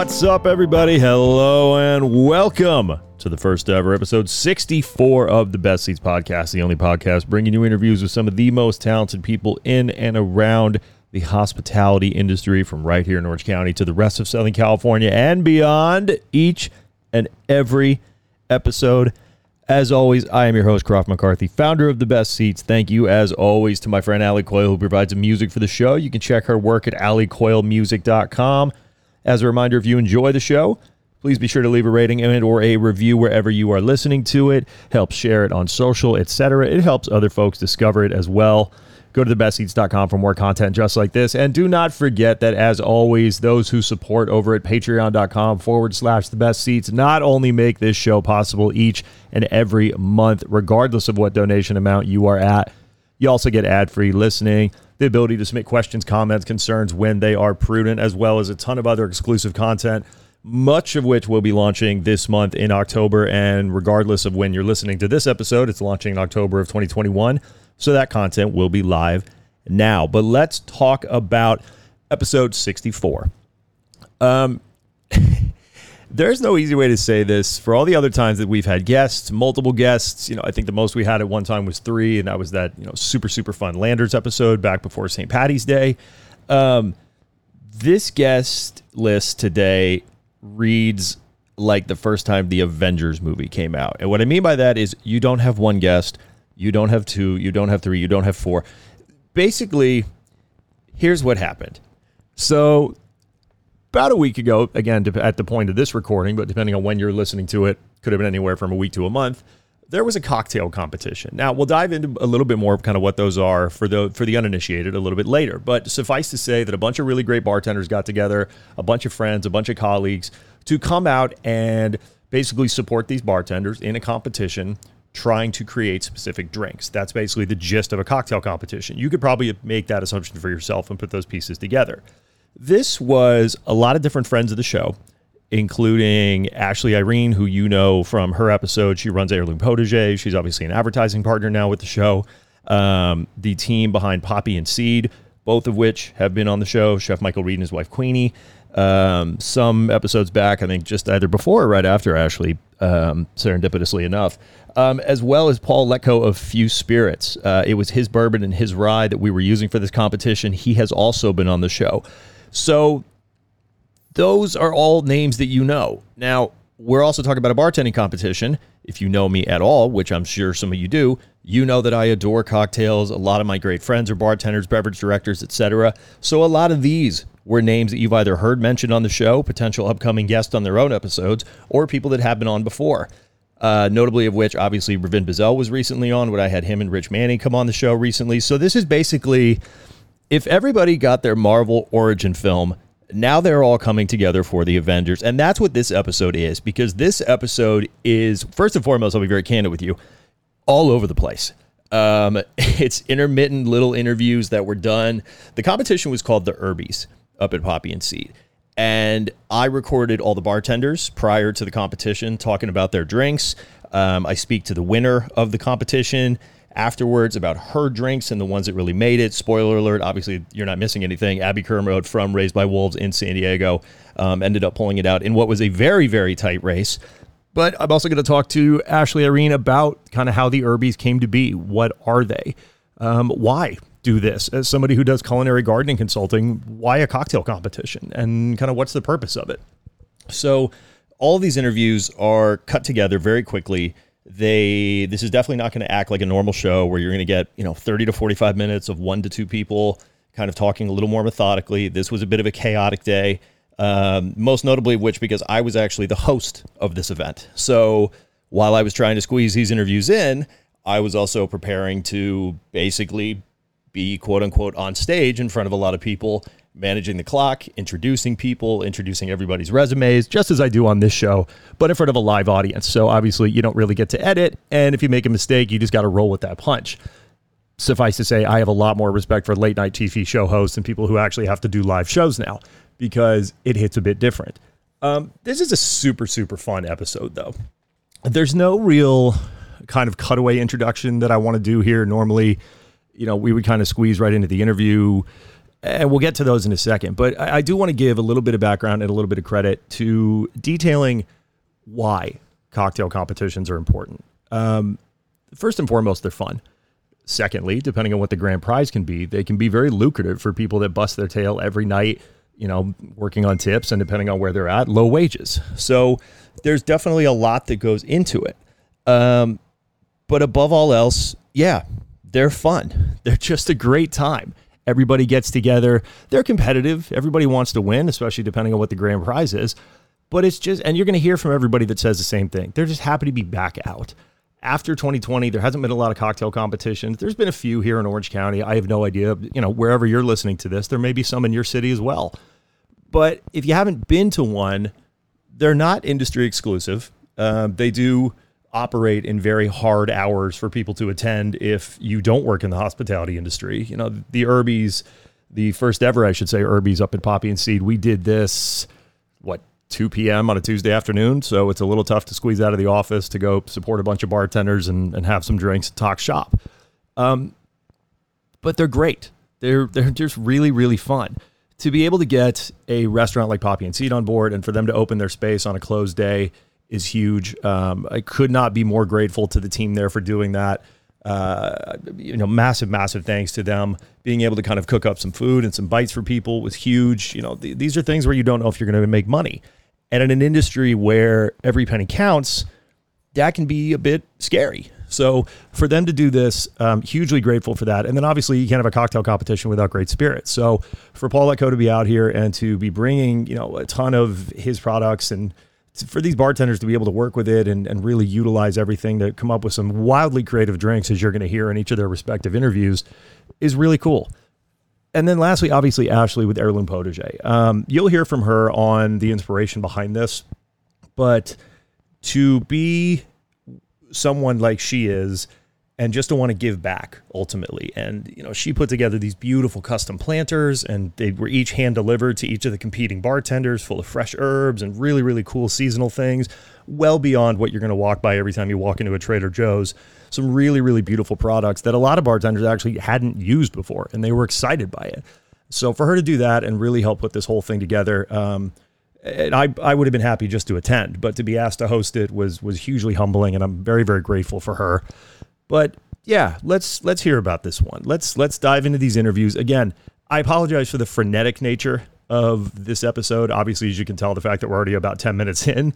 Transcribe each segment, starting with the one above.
What's up, everybody? Hello and welcome to the first ever episode 64 of the Best Ceats Podcast, the only podcast bringing you interviews with some of the most talented people in and around the hospitality industry from right here in Orange County to the rest of Southern California and beyond each and every episode. As always, I am your host, Crawford McCarthy, founder of The Best Ceats. Thank you, as always, to my friend Allie Coyle, who provides the music for the show. You can check her work at alliecoylemusic.com. As a reminder, if you enjoy the show, please be sure to leave a rating and or a review wherever you are listening to it. Help share it on social, etc. It helps other folks discover it as well. Go to thebestceats.com for more content just like this. And do not forget that, as always, those who support over at patreon.com forward slash the best ceats not only make this show possible each and every month, regardless of what donation amount you are at, you also get ad free listening the ability to submit questions, comments, concerns when they are prudent, as well as a ton of other exclusive content, much of which will be launching this month in October. And regardless of when you're listening to this episode, it's launching in October of 2021. So that content will be live now. But let's talk about episode 64. Um, there's no easy way to say this. For all the other times that we've had guests, multiple guests, you know, I think the most we had at one time was three, and that was that you know super super fun Landers episode back before St. Patty's Day. Um, this guest list today reads like the first time the Avengers movie came out, and what I mean by that is you don't have one guest, you don't have two, you don't have three, you don't have four. Basically, here's what happened. So about a week ago, again, at the point of this recording, but depending on when you're listening to it, could have been anywhere from a week to a month. There was a cocktail competition. Now we'll dive into a little bit more of kind of what those are for the for the uninitiated a little bit later. But suffice to say that a bunch of really great bartenders got together, a bunch of friends, a bunch of colleagues to come out and basically support these bartenders in a competition trying to create specific drinks. That's basically the gist of a cocktail competition. You could probably make that assumption for yourself and put those pieces together. This was a lot of different friends of the show, including Ashley Irene, who you know from her episode. She runs Heirloom Potager. She's obviously an advertising partner now with the show. Um, the team behind Poppy and Seed, both of which have been on the show. Chef Michael Reed and his wife Queenie. Um, some episodes back, I think just either before or right after Ashley, um, serendipitously enough, um, as well as Paul Hletko of Few Spirits. Uh, it was his bourbon and his rye that we were using for this competition. He has also been on the show. So those are all names that you know. Now, we're also talking about a bartending competition. If you know me at all, which I'm sure some of you do, you know that I adore cocktails. A lot of my great friends are bartenders, beverage directors, etc. So a lot of these were names that you've either heard mentioned on the show, potential upcoming guests on their own episodes, or people that have been on before. Uh, notably of which, obviously, Ravin Bazell was recently on. When I had him and Rich Manning come on the show recently. So this is basically if everybody got their Marvel origin film, now they're all coming together for the Avengers. And that's what this episode is, because this episode is, first and foremost, I'll be very candid with you, all over the place. Um, it's intermittent little interviews that were done. The competition was called the Herbies up at Poppy and Seed. And I recorded all the bartenders prior to the competition talking about their drinks. Um, I speak to the winner of the competition afterwards about her drinks and the ones that really made it. Spoiler alert, obviously, you're not missing anything. Abby Kermode from Raised by Wolves in San Diego um, ended up pulling it out in what was a very, very tight race. But I'm also going to talk to Ashley Irene about kind of how the Herbies came to be. What are they? Um, why do this? As somebody who does culinary gardening consulting, why a cocktail competition? And kind of what's the purpose of it? So, all these interviews are cut together very quickly they this is definitely not going to act like a normal show where you're going to get you know 30 to 45 minutes of one to two people kind of talking a little more methodically. This was a bit of a chaotic day, um, most notably which because I was actually the host of this event. So while I was trying to squeeze these interviews in, I was also preparing to basically be quote unquote on stage in front of a lot of people, managing the clock, introducing people, introducing everybody's resumes, just as I do on this show, but in front of a live audience. So obviously, you don't really get to edit. And if you make a mistake, you just got to roll with that punch. Suffice to say, I have a lot more respect for late night TV show hosts and people who actually have to do live shows now because it hits a bit different. Um, this is a super, super fun episode, though. There's no real kind of cutaway introduction that I want to do here. Normally, you know, we would kind of squeeze right into the interview, and we'll get to those in a second. But I, I do want to give a little bit of background and a little bit of credit to detailing why cocktail competitions are important. Um, first and foremost, they're fun. Secondly, depending on what the grand prize can be, they can be very lucrative for people that bust their tail every night, you know, working on tips and depending on where they're at, low wages. So there's definitely a lot that goes into it. Um, but above all else, yeah, they're fun. They're just a great time. Everybody gets together. They're competitive. Everybody wants to win, especially depending on what the grand prize is. But it's just, and you're going to hear from everybody that says the same thing. They're just happy to be back out. After 2020, there hasn't been a lot of cocktail competitions. There's been a few here in Orange County. I have no idea. You know, wherever you're listening to this, there may be some in your city as well. But if you haven't been to one, they're not industry exclusive. Uh, they do operate in very hard hours for people to attend if you don't work in the hospitality industry. You know, the Herbies, the first ever, I should say, Herbies up at Poppy and Seed. We did this, what, 2 p.m. on a Tuesday afternoon. So it's a little tough to squeeze out of the office to go support a bunch of bartenders and, and have some drinks and talk shop. Um, but they're great. They're, they're just really, really fun. To be able to get a restaurant like Poppy and Seed on board and for them to open their space on a closed day is huge. Um, I could not be more grateful to the team there for doing that. Uh, you know, massive, massive thanks to them. Being able to kind of cook up some food and some bites for people was huge. You know, th- these are things where you don't know if you're going to make money. And in an industry where every penny counts, that can be a bit scary. So for them to do this, um, hugely grateful for that. And then obviously you can't have a cocktail competition without great spirits. So for Paul Hletko to be out here and to be bringing, you know, a ton of his products and for these bartenders to be able to work with it and, and really utilize everything to come up with some wildly creative drinks, as you're going to hear in each of their respective interviews, is really cool. And then lastly, obviously, Ashley with Heirloom Potager. Um, you'll hear from her on the inspiration behind this, but to be someone like she is and just to want to give back ultimately. And you know, she put together these beautiful custom planters, and they were each hand delivered to each of the competing bartenders, full of fresh herbs and really, really cool seasonal things, well beyond what you're going to walk by every time you walk into a Trader Joe's. Some really, really beautiful products that a lot of bartenders actually hadn't used before, and they were excited by it. So for her to do that and really help put this whole thing together. Um, and I, I would have been happy just to attend, but to be asked to host it was was hugely humbling, and I'm very very grateful for her. But yeah, let's let's hear about this one. Let's let's dive into these interviews. Again, I apologize for the frenetic nature of this episode. Obviously, as you can tell, the fact that we're already about 10 minutes in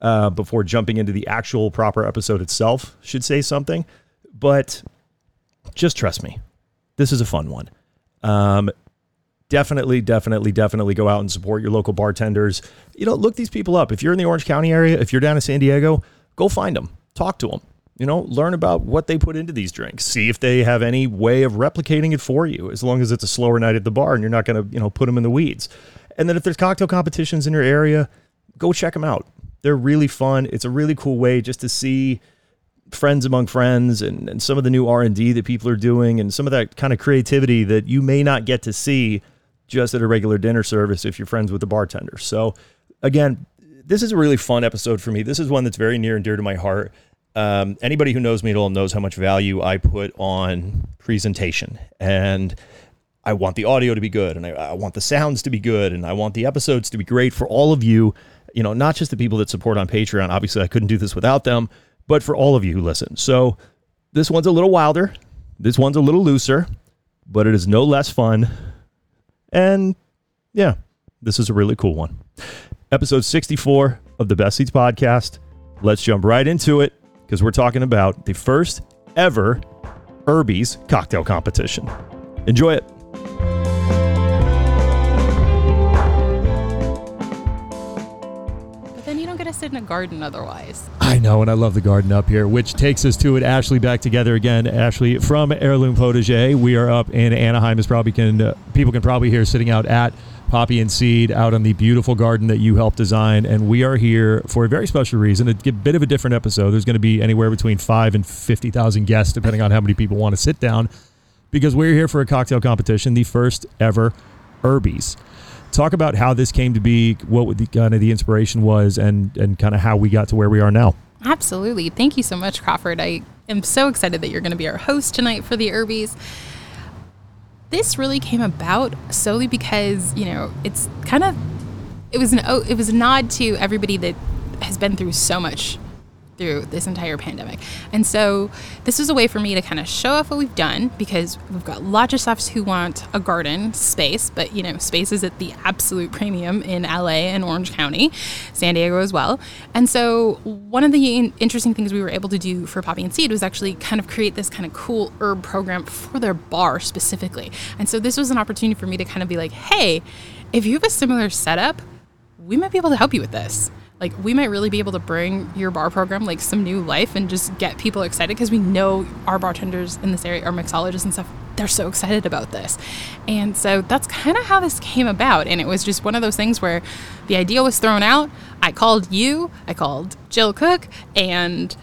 uh, before jumping into the actual proper episode itself should say something. But just trust me, this is a fun one. Um, definitely, definitely, definitely go out and support your local bartenders. You know, look these people up. If you're in the Orange County area, if you're down in San Diego, go find them, talk to them you know, learn about what they put into these drinks. See if they have any way of replicating it for you, as long as it's a slower night at the bar and you're not going to, you know, put them in the weeds. And then if there's cocktail competitions in your area, go check them out. They're really fun. It's a really cool way just to see friends among friends and, and some of the new R&D that people are doing and some of that kind of creativity that you may not get to see just at a regular dinner service if you're friends with the bartender. So again, this is a really fun episode for me. This is one that's very near and dear to my heart. Um, anybody who knows me at all knows how much value I put on presentation. And I want the audio to be good, and I, I, want the sounds to be good, and I want the episodes to be great for all of you. You know, not just the people that support on Patreon. Obviously, I couldn't do this without them, but for all of you who listen. So this one's a little wilder. This one's a little looser, but it is no less fun. And yeah, this is a really cool one. Episode 64 of the Best Ceats podcast. Let's jump right into it because we're talking about the first ever Herbies cocktail competition. Enjoy it. But then you don't get to sit in a garden otherwise. I know, and I love the garden up here, which takes us to it. Ashley back together again. Ashley from Heirloom Potager. We are up in Anaheim, as probably can uh, people can probably hear sitting out at Poppy and Seed out on the beautiful garden that you helped design. And we are here for a very special reason, a bit of a different episode. There's going to be anywhere between five and 50,000 guests, depending on how many people want to sit down, because we're here for a cocktail competition, the first ever Herbies talk about how this came to be, what the kind of the inspiration was, and and kind of how we got to where we are now. Absolutely. Thank you so much, Crawford. I am so excited that you're going to be our host tonight for the Herbies. This really came about solely because you know it's kind of it was an it was a nod to everybody that has been through so much through this entire pandemic. And so this was a way for me to kind of show off what we've done because we've got lots of chefs who want a garden space, but you know, space is at the absolute premium in LA and Orange County, San Diego as well. And so one of the interesting things we were able to do for Poppy and Seed was actually kind of create this kind of cool herb program for their bar specifically. And so this was an opportunity for me to kind of be like, hey, if you have a similar setup, we might be able to help you with this like we might really be able to bring your bar program like some new life and just get people excited because we know our bartenders in this area our mixologists and stuff they're so excited about this. And so that's kind of how this came about. And it was just one of those things where the idea was thrown out. I called you i called jill cook and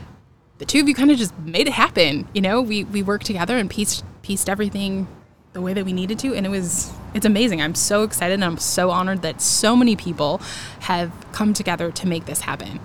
the two of you kind of just made it happen you know? We we worked together and pieced pieced everything the way that we needed to and it was it's amazing. I'm so excited and i'm so honored that so many people have come together to make this happen.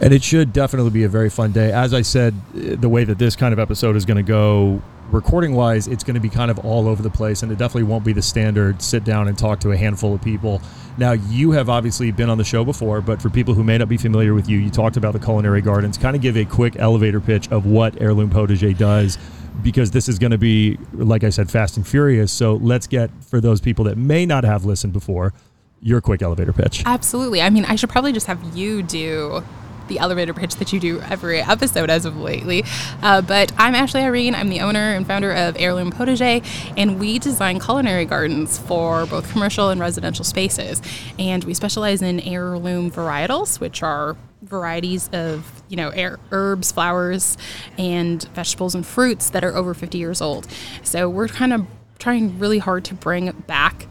And it should definitely be a very fun day. As i said the way that this kind of episode is going to go recording wise it's going to be kind of all over the place and it definitely won't be the standard sit down and talk to a handful of people. Now you have obviously been on the show before but for people who may not be familiar with you you talked about the culinary gardens. Kind of give a quick elevator pitch of what heirloom potager does because this is going to be, like I said, fast and furious. So let's get, for those people that may not have listened before, your quick elevator pitch. Absolutely. I mean, I should probably just have you do the elevator pitch that you do every episode as of lately. Uh, but I'm Ashley Irene. I'm the owner and founder of Heirloom Potager, and we design culinary gardens for both commercial and residential spaces. And we specialize in heirloom varietals, which are varieties of you know herbs flowers and vegetables and fruits that are over 50 years old. So we're kind of trying really hard to bring back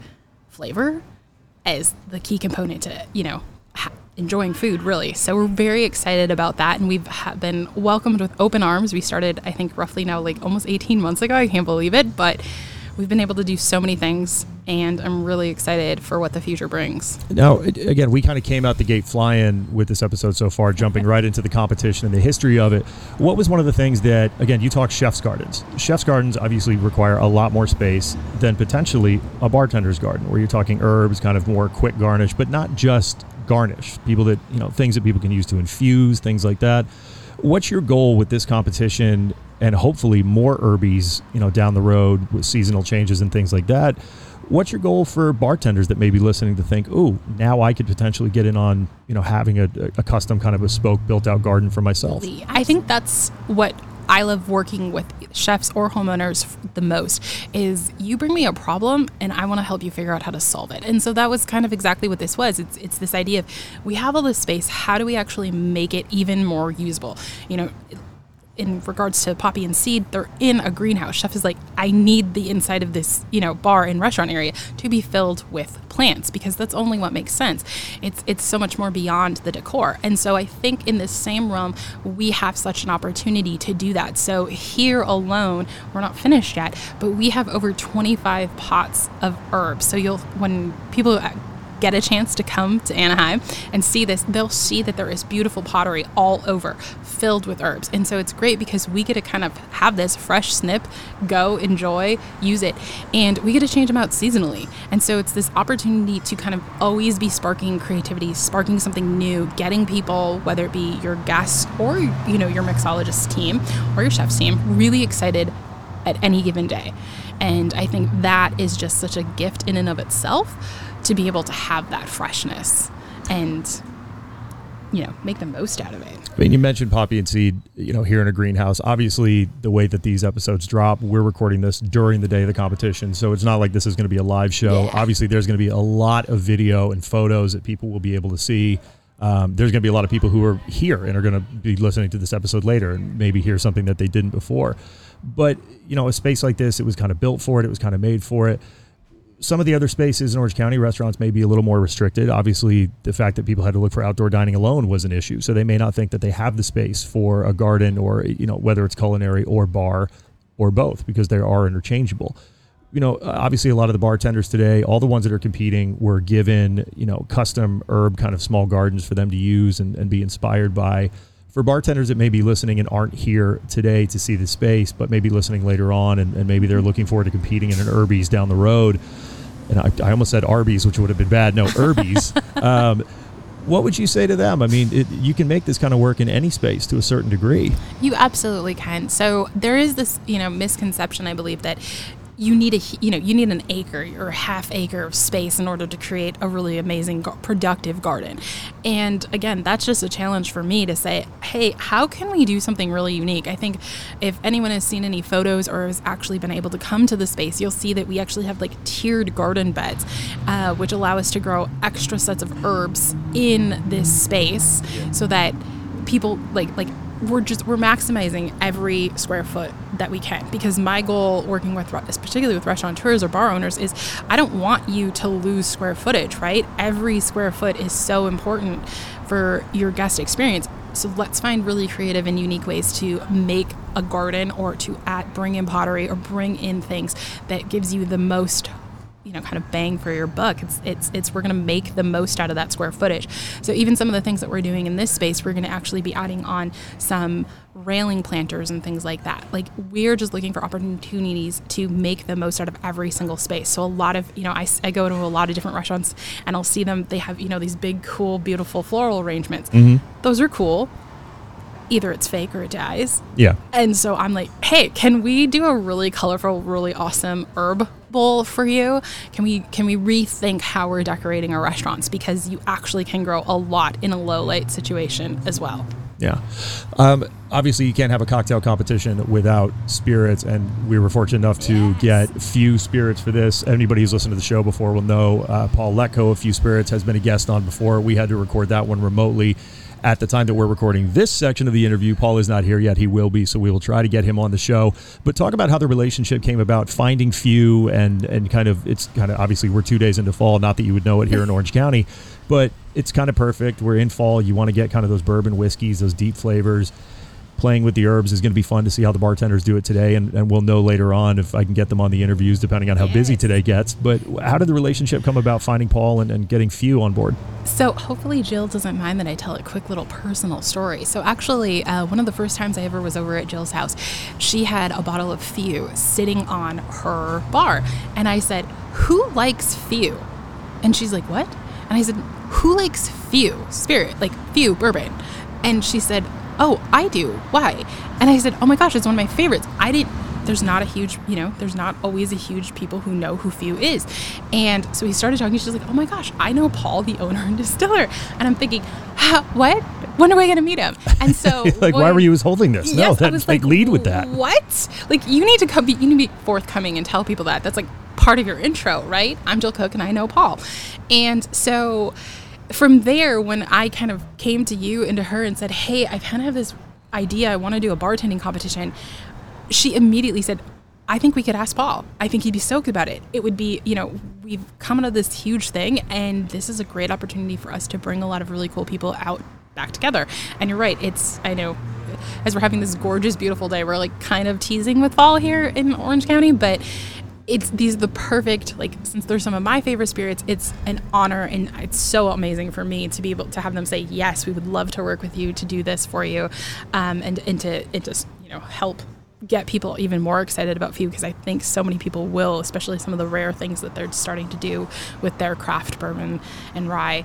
flavor as the key component to you know enjoying food really. So we're very excited about that and we've been welcomed with open arms. We started i think roughly now like almost 18 months ago i can't believe it but we've been able to do so many things and I'm really excited for what the future brings. Now, again, we kind of came out the gate flying with this episode so far, jumping right into the competition and the history of it. What was one of the things that, again, you talk chef's gardens. Chef's gardens obviously require a lot more space than potentially a bartender's garden, where you're talking herbs, kind of more quick garnish, but not just garnish. People that, you know, things that people can use to infuse, things like that. What's your goal with this competition and hopefully more Herbies, you know, down the road with seasonal changes and things like that? What's your goal for bartenders that may be listening to think, oh, now I could potentially get in on, you know, having a, a custom kind of bespoke built out garden for myself? I think that's what I love working with chefs or homeowners the most is you bring me a problem and I want to help you figure out how to solve it. And so that was kind of exactly what this was. It's it's this idea of we have all this space, how do we actually make it even more usable? You know, in regards to poppy and seed, they're in a greenhouse. Chef is like, I need the inside of this, you know, bar and restaurant area to be filled with plants because that's only what makes sense. It's it's so much more beyond the decor. And so I think in this same realm, we have such an opportunity to do that. So here alone, we're not finished yet, but we have over 25 pots of herbs. So you'll when people get a chance to come to Anaheim and see this, they'll see that there is beautiful pottery all over filled with herbs. And so it's great because we get to kind of have this fresh snip, go, enjoy, use it, and we get to change them out seasonally. And so it's this opportunity to kind of always be sparking creativity, sparking something new, getting people, whether it be your guests or, you know, your mixologist team or your chef's team, really excited at any given day. And I think that is just such a gift in and of itself to be able to have that freshness and you know make the most out of it. I mean, you mentioned poppy and seed, you know, here in a greenhouse. Obviously, the way that these episodes drop, we're recording this during the day of the competition, so it's not like this is going to be a live show. Yeah. Obviously, there's going to be a lot of video and photos that people will be able to see Um, there's going to be a lot of people who are here and are going to be listening to this episode later and maybe hear something that they didn't before. But you know, a space like this, it was kind of built for it. It was kind of made for it some of the other spaces in Orange County restaurants may be a little more restricted. Obviously, the fact that people had to look for outdoor dining alone was an issue. So they may not think that they have the space for a garden or, you know, whether it's culinary or bar or both because they are interchangeable. You know, uh, obviously, a lot of the bartenders today, all the ones that are competing, were given, you know, custom herb kind of small gardens for them to use and, and be inspired by. For bartenders that may be listening and aren't here today to see the space, but maybe listening later on and, and maybe they're looking forward to competing in an Herbies down the road, and I, I almost said Arby's, which would have been bad. No, Herbies. um, what would you say to them? I mean, it, you can make this kind of work in any space to a certain degree. You absolutely can. So there is this, you know, misconception, I believe, that you need a you know you need an acre or a half acre of space in order to create a really amazing productive garden. And again that's just a challenge for me to say hey how can we do something really unique? I think if anyone has seen any photos or has actually been able to come to the space you'll see that we actually have like tiered garden beds uh, which allow us to grow extra sets of herbs in this space so that people like like we're just we're maximizing every square foot that we can because my goal working with particularly with restaurateurs or bar owners is I don't want you to lose square footage, right? Every square foot is so important for your guest experience. So let's find really creative and unique ways to make a garden or to add, bring in pottery or bring in things that gives you the most you know kind of bang for your buck it's it's it's we're going to make the most out of that square footage so even some of the things that we're doing in this space we're going to actually be adding on some railing planters and things like that like we're just looking for opportunities to make the most out of every single space so a lot of you know I, I go to a lot of different restaurants and i'll see them they have you know these big cool beautiful floral arrangements mm-hmm. those are cool either it's fake or it dies. Yeah. And so I'm like, hey, can we do a really colorful, really awesome herb for you? Can we can we rethink how we're decorating our restaurants because you actually can grow a lot in a low light situation as well. Yeah. Um, obviously, you can't have a cocktail competition without spirits, and we were fortunate enough to yes. get few spirits for this. Anybody who's listened to the show before will know uh, Paul Hletko of Few Spirits has been a guest on before. We had to record that one remotely at the time that we're recording this section of the interview. Paul is not here yet. He will be, so we will try to get him on the show. But talk about how the relationship came about, finding few, and and kind of it's kind of obviously we're two days into fall. Not that you would know it here in Orange County, but it's kind of perfect. We're in fall. You want to get kind of those bourbon whiskeys, those deep flavors playing with the herbs is going to be fun to see how the bartenders do it today and, and we'll know later on if i can get them on the interviews depending on how yes. busy today gets. But how did the relationship come about finding paul and, and getting few on board? So hopefully jill doesn't mind that i tell a quick little personal story. So actually uh, one of the first times i ever was over at jill's house she had a bottle of few sitting on her bar and i said who likes few? And she's like what? And i said who likes few? Spirit like few bourbon. And she said oh, I do. Why? And I said, oh my gosh, it's one of my favorites. I didn't, there's not a huge, you know, there's not always a huge people who know who Few is. And so he started talking. She's like, oh my gosh, I know Paul, the owner and distiller. And I'm thinking, what? When are we going to meet him? And so, like, why were you holding this? Yes, no, that's like, like, lead with that. What? Like, you need to come, be, you need to be forthcoming and tell people that. That's like part of your intro, right? I'm Jill Cook and I know Paul. And so, from there, when I kind of came to you and to her and said, Hey, I kind of have this idea. I want to do a bartending competition. She immediately said, I think we could ask Paul. I think he'd be stoked about it. It would be, you know, we've come out of this huge thing, and this is a great opportunity for us to bring a lot of really cool people out back together. And you're right. It's, I know, as we're having this gorgeous, beautiful day, we're like kind of teasing with fall here in Orange County, but it's these the perfect like since they're some of my favorite spirits it's an honor and it's so amazing for me to be able to have them say yes we would love to work with you to do this for you um, and and to it just you know help get people even more excited about Few because I think so many people will, especially some of the rare things that they're starting to do with their craft bourbon and rye.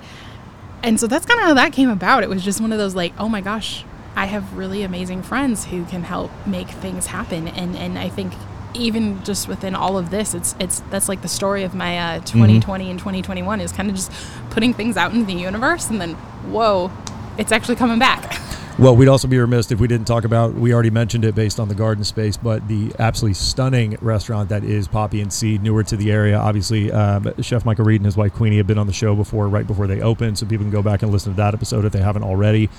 And so that's kind of how that came about. It was just one of those like, oh my gosh, I have really amazing friends who can help make things happen. And and I think even just within all of this, it's it's that's like the story of my uh, 2020 mm-hmm. and 2021 is kind of just putting things out into the universe, and then whoa, it's actually coming back. Well, we'd also be remiss if we didn't talk about. We already mentioned it based on the garden space, but the absolutely stunning restaurant that is Poppy and Seed, newer to the area. Obviously, um, Chef Michael Reed and his wife Queenie have been on the show before, right before they opened, so people can go back and listen to that episode if they haven't already.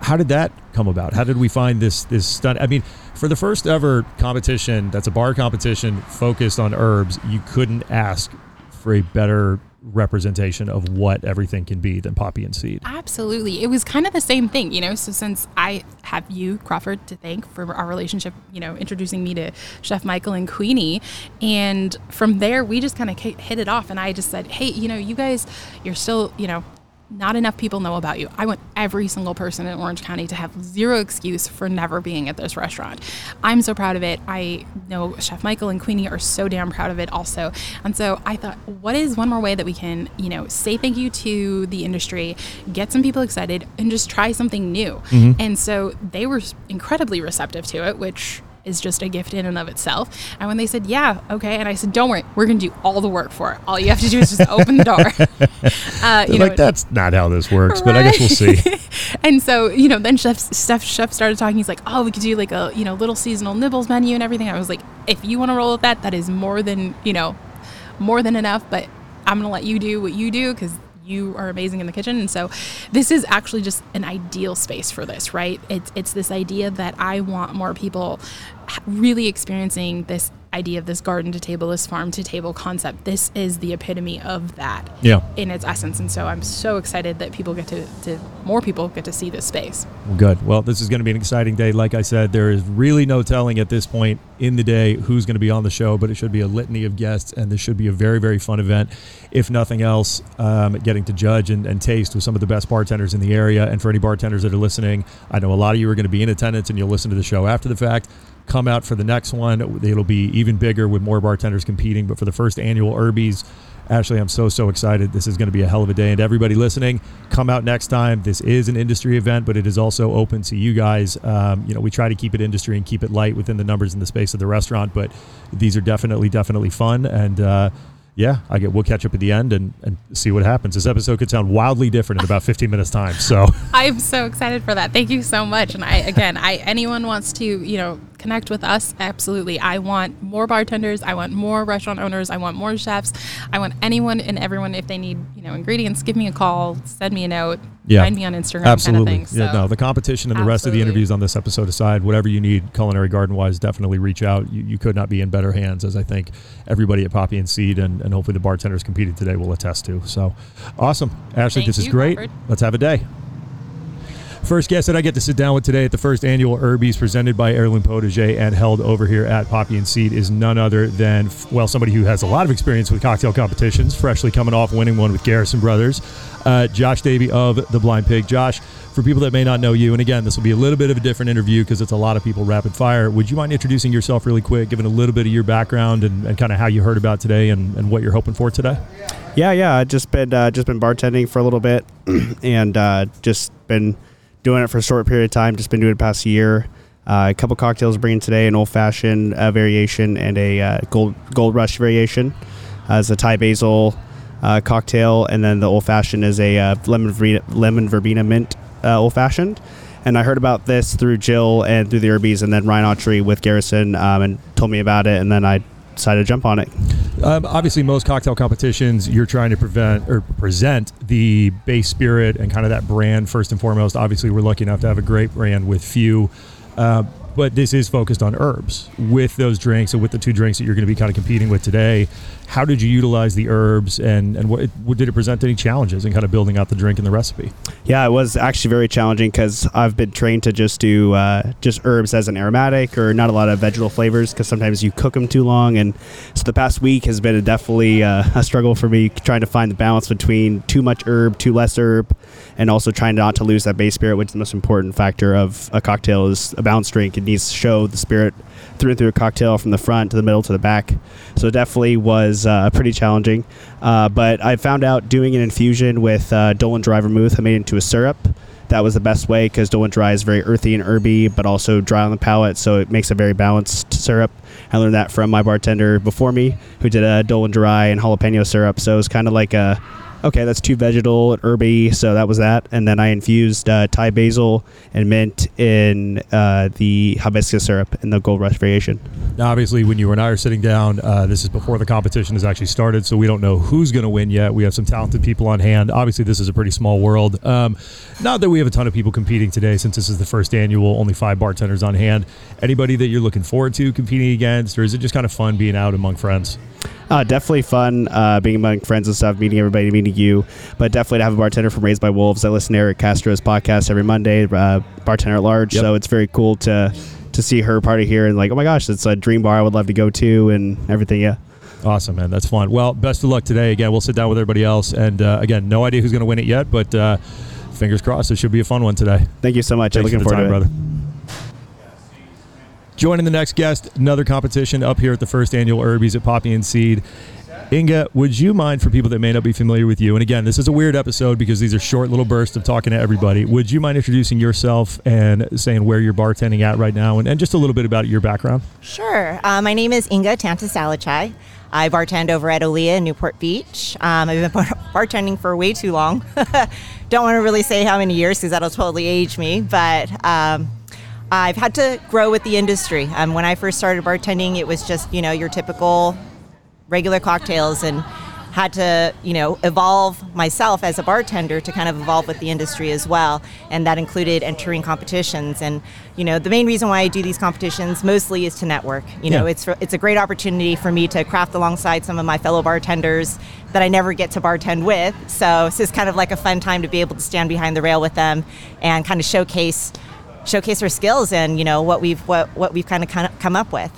How did that come about? How did we find this this stunt? I mean, for the first ever competition, that's a bar competition focused on herbs. You couldn't ask for a better representation of what everything can be than poppy and seed. Absolutely. It was kind of the same thing, you know. So since I have you, Crawford, to thank for our relationship, you know, introducing me to Chef Michael and Queenie, and from there we just kind of hit it off and I just said, "Hey, you know, you guys you're still, you know, not enough people know about you. I want every single person in Orange County to have zero excuse for never being at this restaurant. I'm so proud of it. I know Chef Michael and Queenie are so damn proud of it also. And so I thought, what is one more way that we can, you know, say thank you to the industry, get some people excited, and just try something new? Mm-hmm. And so they were incredibly receptive to it, which is just a gift in and of itself. And when they said, yeah, okay, and I said, don't worry, we're going to do all the work for it. All you have to do is just open the door. uh, you know, that's not how this works, right? but I guess we'll see. and so, you know, then Chef, Chef, Chef started talking. He's like, oh, we could do like a, you know, little seasonal nibbles menu and everything. I was like, if you want to roll with that, that is more than, you know, more than enough, but I'm going to let you do what you do because you are amazing in the kitchen. And so this is actually just an ideal space for this, right? It's it's this idea that I want more people really experiencing this idea of this garden to table, this farm to table concept. This is the epitome of that yeah. in its essence. And so I'm so excited that people get to, to more people get to see this space. Good. Well, this is going to be an exciting day. Like I said, there is really no telling at this point in the day who's going to be on the show, but it should be a litany of guests, and this should be a very, very fun event. If nothing else, um, getting to judge and, and taste with some of the best bartenders in the area. And for any bartenders that are listening, I know a lot of you are going to be in attendance and you'll listen to the show after the fact come out for the next one. It'll be even bigger with more bartenders competing. But for the first annual Herbies, Ashley, I'm so, so excited. This is going to be a hell of a day. And everybody listening, come out next time. This is an industry event, but it is also open to you guys. Um, you know, we try to keep it industry and keep it light within the numbers and the space of the restaurant, but these are definitely, definitely fun. And, uh, yeah, I get. We'll catch up at the end and, and see what happens. This episode could sound wildly different in about 15 minutes time. So I'm so excited for that. Thank you so much. And I again, I anyone wants to you know connect with us, absolutely. I want more bartenders. I want more restaurant owners. I want more chefs. I want anyone and everyone if they need you know ingredients, give me a call, send me a note yeah. find me on Instagram. Absolutely. Kind of thing, so. Yeah, no, the competition and the Absolutely. rest of the interviews on this episode aside, whatever you need culinary garden wise, definitely reach out. You, you, could not be in better hands, as I think everybody at Poppy and Seed and, and hopefully the bartenders competing today will attest to. So awesome. Ashley, Thank this you, is great. Robert. Let's have a day. First guest that I get to sit down with today at the first annual Herbies presented by Heirloom Potager and held over here at Poppy and Seed is none other than, well, somebody who has a lot of experience with cocktail competitions, freshly coming off winning one with Garrison Brothers, uh, Josh Davey of The Blind Pig. Josh, for people that may not know you, and again, this will be a little bit of a different interview because it's a lot of people rapid fire. Would you mind introducing yourself really quick, giving a little bit of your background and, and kind of how you heard about today and, and what you're hoping for today? Yeah, yeah, I just been uh, just been bartending for a little bit, and uh, just been doing it for a short period of time. Just been doing it past year. Uh, a couple cocktails bringing today: an old fashioned uh, variation and a uh, gold gold rush variation. as a Thai basil uh, cocktail, and then the old fashioned is a uh, lemon verbena, lemon verbena mint uh, old fashioned. And I heard about this through Jill and through the Herbies, and then Ryan Autry with Garrison, um, and told me about it, and then I decided to jump on it. Um, obviously, most cocktail competitions, you're trying to prevent or present the base spirit and kind of that brand first and foremost. Obviously, we're lucky enough to have a great brand with few. Uh, but this is focused on herbs with those drinks and with the two drinks that you're going to be kind of competing with today. How did you utilize the herbs and, and what, what did it present any challenges in kind of building out the drink and the recipe? Yeah, it was actually very challenging because I've been trained to just do uh, just herbs as an aromatic or not a lot of vegetal flavors because sometimes you cook them too long. And so the past week has been a definitely uh, a struggle for me trying to find the balance between too much herb, too less herb, and also trying not to lose that base spirit, which is the most important factor of a cocktail is a balanced drink. It needs to show the spirit through and through a cocktail from the front to the middle to the back. So it definitely was uh, pretty challenging. Uh, but I found out doing an infusion with uh, Dolin Dry Vermouth, I made it into a syrup. That was the best way because Dolin Dry is very earthy and herby, but also dry on the palate, so it makes a very balanced syrup. I learned that from my bartender before me, who did a Dolin Dry and jalapeno syrup. So it was kind of like a Okay, that's too vegetal and herby, so that was that. And then I infused uh, Thai basil and mint in uh, the hibiscus syrup in the Gold Rush variation. Now, obviously, when you and I are sitting down, uh, this is before the competition has actually started, so we don't know who's going to win yet. We have some talented people on hand. Obviously, this is a pretty small world. Um, not that we have a ton of people competing today, since this is the first annual, only five bartenders on hand. Anybody that you're looking forward to competing against, or is it just kind of fun being out among friends? Uh, definitely fun uh, being among friends and stuff, meeting everybody, meeting you. But definitely to have a bartender from Raised by Wolves. I listen to Eric Castro's podcast every Monday, uh, bartender at large. Yep. So it's very cool to to see her party here and like, oh my gosh, it's a dream bar I would love to go to and everything. Yeah. Awesome, man. That's fun. Well, best of luck today. Again, we'll sit down with everybody else. And uh, again, no idea who's going to win it yet, but uh, fingers crossed. It should be a fun one today. Thank you so much. Thanks I'm looking for forward time, to it. brother. Joining the next guest, another competition up here at the first annual Herbies at Poppy and Seed. Inga, would you mind for people that may not be familiar with you? And again, this is a weird episode because these are short little bursts of talking to everybody. Would you mind introducing yourself and saying where you're bartending at right now and, and just a little bit about your background? Sure. Uh, my name is Inga Tantasalachai. I bartend over at Olia in Newport Beach. Um, I've been bar- bartending for way too long. Don't want to really say how many years because that'll totally age me, but um, I've had to grow with the industry. Um, when I first started bartending, it was just, you know, your typical regular cocktails and had to you know evolve myself as a bartender to kind of evolve with the industry as well and that included entering competitions and you know the main reason why I do these competitions mostly is to network you know Yeah. it's it's a great opportunity for me to craft alongside some of my fellow bartenders that I never get to bartend with so this is kind of like a fun time to be able to stand behind the rail with them and kind of showcase showcase our skills and you know what we've what what we've kind of come up with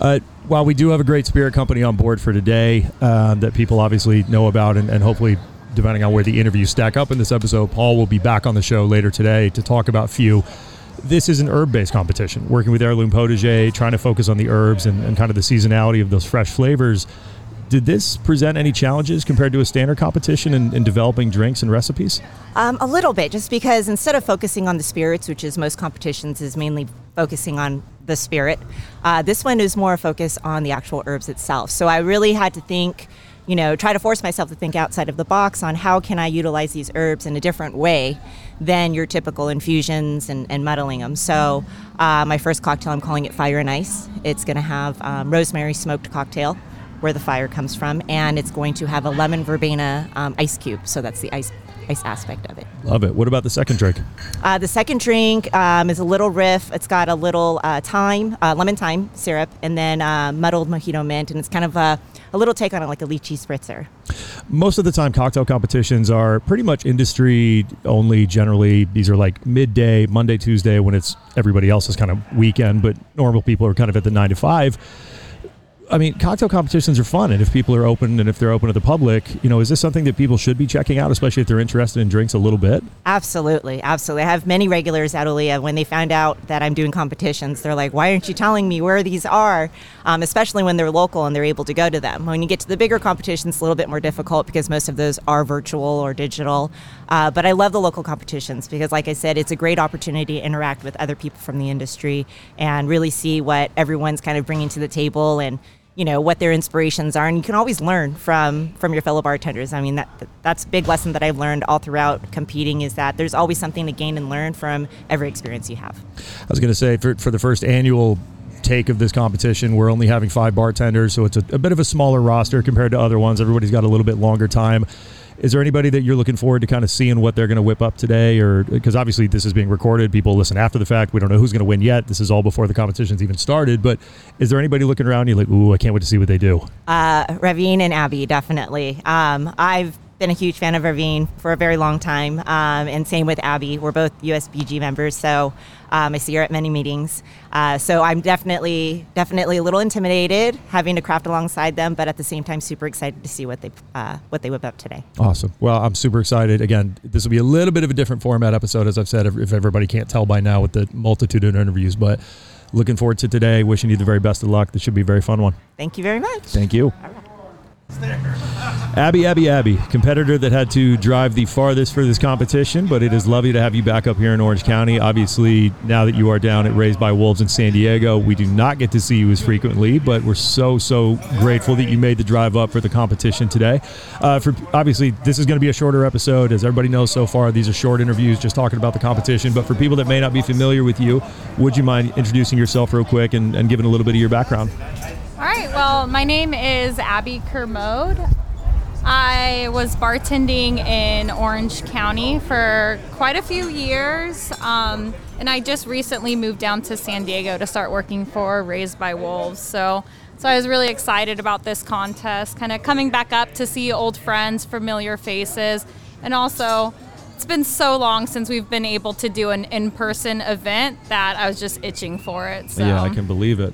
Uh, while we do have a great spirit company on board for today uh, that people obviously know about, and, and hopefully, depending on where the interviews stack up in this episode, Paul will be back on the show later today to talk about few. This is an herb-based competition, working with Heirloom Potager, trying to focus on the herbs and, and kind of the seasonality of those fresh flavors. Did this present any challenges compared to a standard competition in, in developing drinks and recipes? Um, a little bit, just because instead of focusing on the spirits, which is most competitions, is mainly focusing on the spirit. Uh, this one is more a focus on the actual herbs itself. So I really had to think, you know, try to force myself to think outside of the box on how can I utilize these herbs in a different way than your typical infusions and, and muddling them. So uh, my first cocktail, I'm calling it Fire and Ice. It's going to have um, rosemary smoked cocktail where the fire comes from, and it's going to have a lemon verbena um, ice cube. So that's the ice ice aspect of it. Love it. What about the second drink? Uh, the second drink um, is a little riff. It's got a little uh, thyme, uh, lemon thyme syrup, and then uh, muddled mojito mint, and it's kind of a, a little take on it like a lychee spritzer. most of the time cocktail competitions are pretty much industry only generally these are like midday monday tuesday when it's everybody else's kind of weekend but normal people are kind of at the nine to five i mean cocktail competitions are fun and if people are open and if they're open to the public you know is this something that people should be checking out especially if they're interested in drinks a little bit Absolutely, absolutely. I have many regulars at Olia. When they found out that I'm doing competitions, they're like, "Why aren't you telling me where these are?" Um, especially when they're local and they're able to go to them. When you get to the bigger competitions, it's a little bit more difficult because most of those are virtual or digital. Uh, but I love the local competitions because, like I said, it's a great opportunity to interact with other people from the industry and really see what everyone's kind of bringing to the table and you know what their inspirations are. And you can always learn from from your fellow bartenders. I mean that that's a big lesson that i've learned all throughout competing is that there's always something to gain and learn from every experience you have. I was going to say for, for the first annual take of this competition we're only having five bartenders so it's a, a bit of a smaller roster compared to other ones. Everybody's got a little bit longer time is there anybody that you're looking forward to kind of seeing what they're going to whip up today? Or because obviously this is being recorded people listen after the fact we don't know who's going to win yet this is all before the competition's even started but is there anybody looking around you like ooh i can't wait to see what they do? Uh, ravine and abby definitely. Um, i've been a huge fan of Ravine for a very long time, um, and same with Abby. We're both USBG members, so um, I see her at many meetings. Uh, so I'm definitely, definitely a little intimidated having to craft alongside them, but at the same time, super excited to see what they uh, what they whip up today. awesome. Well i'm super excited. Again this will be a little bit of a different format episode as i've said if if everybody can't tell by now with the multitude of interviews but looking forward to today. Wishing you the very best of luck. This should be a very fun one. Thank you very much. thank you Abby, Abby, Abby, competitor that had to drive the farthest for this competition, but it is lovely to have you back up here in Orange County. Obviously, now that you are down at Raised by Wolves in San Diego, we do not get to see you as frequently, but we're so, so grateful that you made the drive up for the competition today. Uh, for Obviously, this is going to be a shorter episode. As everybody knows so far, these are short interviews just talking about the competition. But for people that may not be familiar with you, would you mind introducing yourself real quick and, and giving a little bit of your background? All right, well, my name is Abby Kermode. I was bartending in Orange County for quite a few years, um, and I just recently moved down to San Diego to start working for Raised by Wolves. So, so I was really excited about this contest, kind of coming back up to see old friends, familiar faces, and also it's been so long since we've been able to do an in-person event that I was just itching for it. So. Yeah, I can believe it.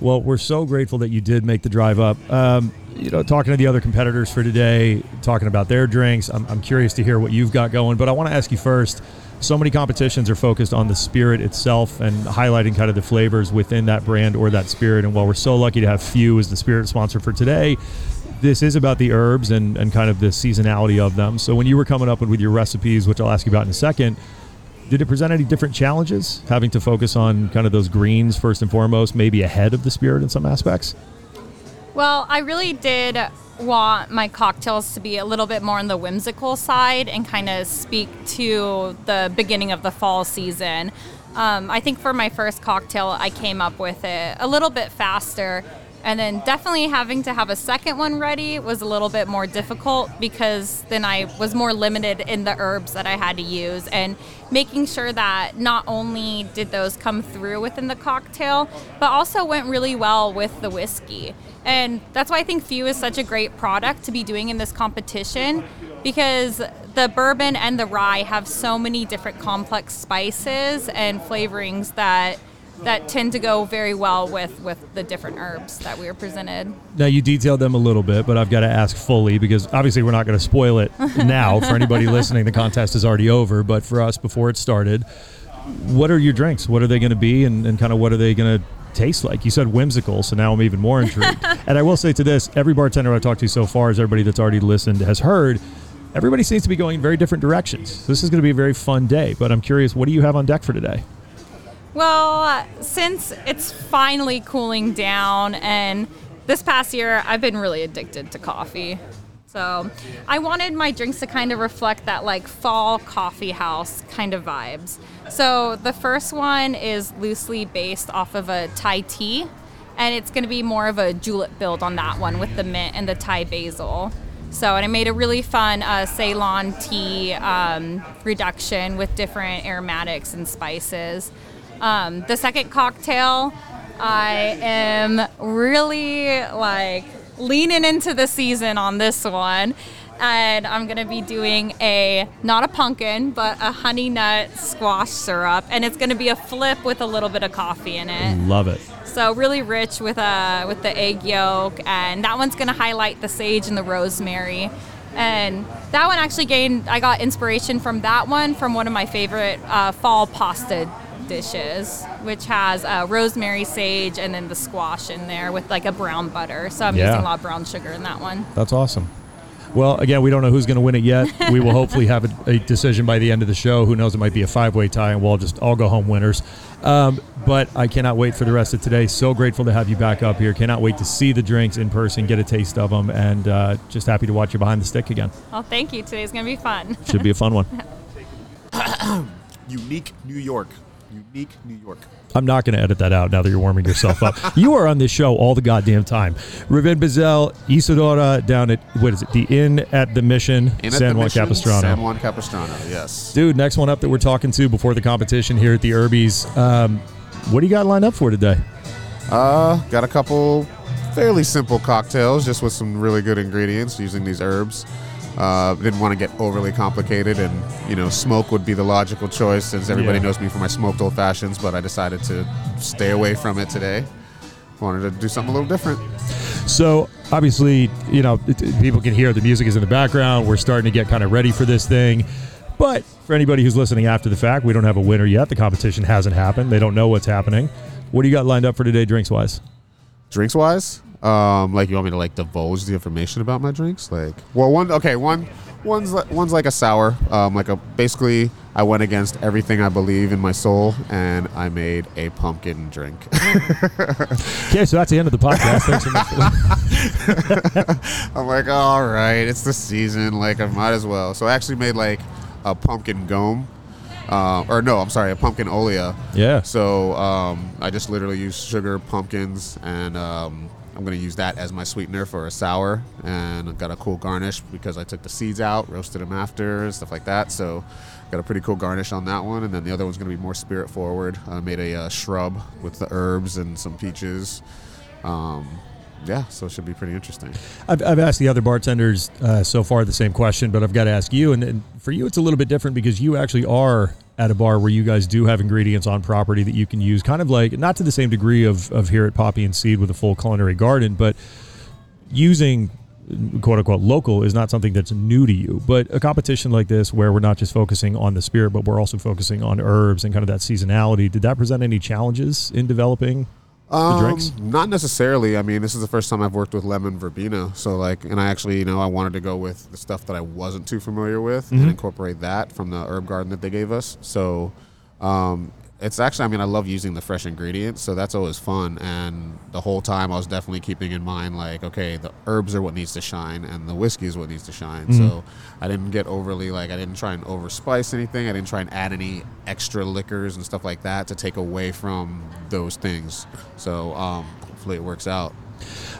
Well, we're so grateful that you did make the drive up. Um, you know, talking to the other competitors for today, talking about their drinks. I'm, I'm curious to hear what you've got going, but I want to ask you first. So many competitions are focused on the spirit itself and highlighting kind of the flavors within that brand or that spirit. And while we're so lucky to have Few as the spirit sponsor for today, this is about the herbs and, and kind of the seasonality of them. So when you were coming up with your recipes, which I'll ask you about in a second, did it present any different challenges having to focus on kind of those greens first and foremost, maybe ahead of the spirit in some aspects? Well, I really did want my cocktails to be a little bit more on the whimsical side and kind of speak to the beginning of the fall season. Um, I think for my first cocktail, I came up with it a little bit faster. And then definitely having to have a second one ready was a little bit more difficult because then I was more limited in the herbs that I had to use and making sure that not only did those come through within the cocktail, but also went really well with the whiskey. And that's why I think Few is such a great product to be doing in this competition because the bourbon and the rye have so many different complex spices and flavorings that that tend to go very well with with the different herbs that we were presented. Now you detailed them a little bit, but I've got to ask fully because obviously we're not going to spoil it now for anybody listening. The contest is already over, but for us before it started, what are your drinks? What are they going to be, and, and kind of what are they going to taste like? You said whimsical, so now I'm even more intrigued. and I will say to this: every bartender I've talked to so far, as everybody that's already listened has heard. Everybody seems to be going in very different directions. This is going to be a very fun day, but I'm curious, what do you have on deck for today? Well, since it's finally cooling down, and this past year I've been really addicted to coffee. So I wanted my drinks to kind of reflect that like fall coffee house kind of vibes. So the first one is loosely based off of a Thai tea, and it's going to be more of a julep build on that one with the mint and the Thai basil. So, and I made a really fun uh, Ceylon tea um, reduction with different aromatics and spices. Um, the second cocktail, I am really like leaning into the season on this one. And I'm gonna be doing a not a pumpkin, but a honey nut squash syrup, and it's gonna be a flip with a little bit of coffee in it. Love it. So really rich with a with the egg yolk, and that one's gonna highlight the sage and the rosemary. And that one actually gained. I got inspiration from that one from one of my favorite uh, fall pasta dishes, which has uh, rosemary, sage, and then the squash in there with like a brown butter. So I'm Yeah. using a lot of brown sugar in that one. That's awesome. Well, again, we don't know who's going to win it yet. We will hopefully have a, a decision by the end of the show. Who knows? It might be a five-way tie, and we'll just all go home winners. Um, but I cannot wait for the rest of today. So grateful to have you back up here. Cannot wait to see the drinks in person, get a taste of them, and uh, just happy to watch you behind the stick again. Well, thank you. Today's gonna be fun. Should be a fun one. Unique New York. Unique New York. I'm not going to edit that out now that you're warming yourself up. you are on this show all the goddamn time. Raven Bazell, Isadora down at, what is it, the Inn at the Mission, In at San the Juan Mission, Capistrano. San Juan Capistrano, yes. Dude, next one up that we're talking to before the competition here at the Herbies. Um, what do you got lined up for today? Uh, got a couple fairly simple cocktails just with some really good ingredients using these herbs. Uh, didn't want to get overly complicated, and you know, smoke would be the logical choice since everybody Yeah. knows me for my smoked old fashions. But I decided to stay away from it today. Wanted to do something a little different. So, obviously, you know, it- it- people can hear the music is in the background. We're starting to get kind of ready for this thing. But for anybody who's listening after the fact, we don't have a winner yet. The competition hasn't happened. They don't know what's happening. What do you got lined up for today, drinks wise? Drinks wise, Um, like you want me to like divulge the information about my drinks? Like, well, one okay, one one's li- one's like a sour. Um, like a basically, I went against everything I believe in my soul, and I made a pumpkin drink. Okay, so that's the end of the podcast. Thanks so much. I'm like, all right, it's the season. Like, I might as well. So I actually made like a pumpkin gome. Uh, or no, I'm sorry, a pumpkin oleo. Yeah. So um, I just literally use sugar, pumpkins, and um, I'm gonna use that as my sweetener for a sour. And I've got a cool garnish because I took the seeds out, roasted them after, stuff like that. So got a pretty cool garnish on that one. And then the other one's gonna be more spirit forward. I made a uh, shrub with the herbs and some peaches. Um, yeah, so it should be pretty interesting. I've, I've asked the other bartenders uh, so far the same question, but I've got to ask you. And, and for you, it's a little bit different because you actually are at a bar where you guys do have ingredients on property that you can use, kind of like not to the same degree of, of here at Poppy and Seed with a full culinary garden, but using quote unquote local is not something that's new to you. But a competition like this, where we're not just focusing on the spirit, but we're also focusing on herbs and kind of that seasonality, did that present any challenges in developing the drinks? Um, Not necessarily. I mean, this is the first time I've worked with lemon verbena. So, like, and I actually, you know, I wanted to go with the stuff that I wasn't too familiar with Mm-hmm. and incorporate that from the herb garden that they gave us. So, um, it's actually, I mean, I love using the fresh ingredients, so that's always fun. And the whole time, I was definitely keeping in mind, like, okay, the herbs are what needs to shine, and the whiskey is what needs to shine. Mm-hmm. So, I didn't get overly like, I didn't try and overspice anything. I didn't try and add any extra liquors and stuff like that to take away from those things. So, um, hopefully, it works out.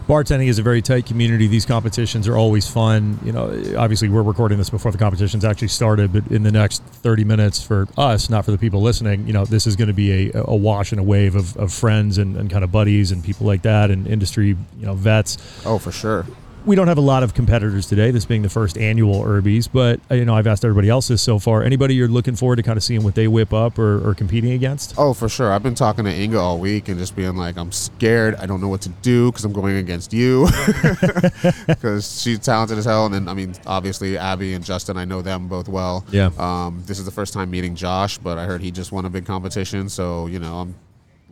Bartending is a very tight community. These competitions are always fun. You know, obviously we're recording this before the competitions actually started, but in the next 30 minutes for us, not for the people listening, you know, this is going to be a, a wash and a wave of, of friends and, and kind of buddies and people like that and industry, you know, vets. Oh, for sure. We don't have a lot of competitors today, this being the first annual Herbies, but uh, you know, I've asked everybody else this so far. Anybody you're looking forward to kind of seeing what they whip up or, or competing against? Oh, for sure. I've been talking to Inga all week and just being like, I'm scared. I don't know what to do because I'm going against you. Because she's talented as hell. And then, I mean, obviously, Abby and Justin, I know them both well. Yeah. Um, this is the first time meeting Josh, but I heard he just won a big competition. So, you know, I'm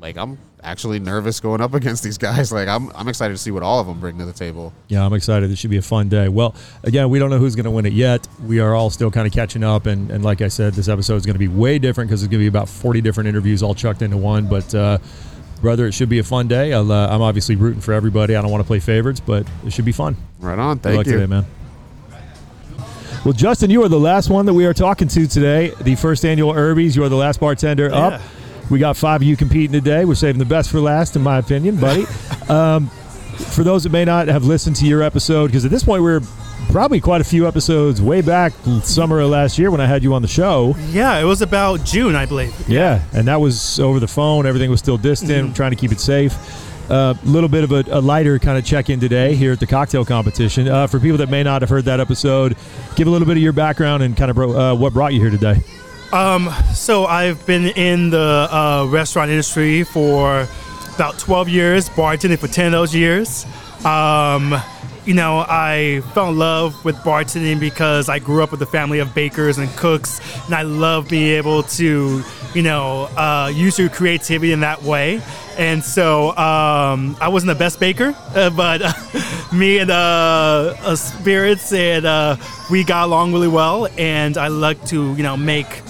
like, I'm actually nervous going up against these guys. Like, I'm, I'm excited to see what all of them bring to the table. Yeah, I'm excited. This should be a fun day. Well, again, we don't know who's going to win it yet. We are all still kind of catching up. And, and like I said, this episode is going to be way different because it's going to be about 40 different interviews all chucked into one. But, uh, brother, it should be a fun day. I'll, uh, I'm obviously rooting for everybody. I don't want to play favorites, but it should be fun. Right on. Good Thank luck you. today, man. Well, Justin, you are the last one that we are talking to today. The first annual Herbies. You are the last bartender up. We got five of you competing today. We're saving the best for last, in my opinion, buddy. um, for those that may not have listened to your episode, because at this point we're probably quite a few episodes way back summer of last year when I had you on the show. Yeah, it was about June, I believe. Yeah, and that was over the phone. Everything was still distant, trying to keep it safe. A uh, little bit of a, a lighter kind of check in today here at the cocktail competition. Uh, for people that may not have heard that episode, give a little bit of your background and kind of bro- uh, what brought you here today. So I've been in the uh, restaurant industry for about 12 years, bartending for 10 of those years. Um, you know, I fell in love with bartending because I grew up with a family of bakers and cooks, and I love being able to, you know, uh, use your creativity in that way. And so um, I wasn't the best baker, uh, but me and uh, uh, spirits and uh, we got along really well. And I like to, you know, make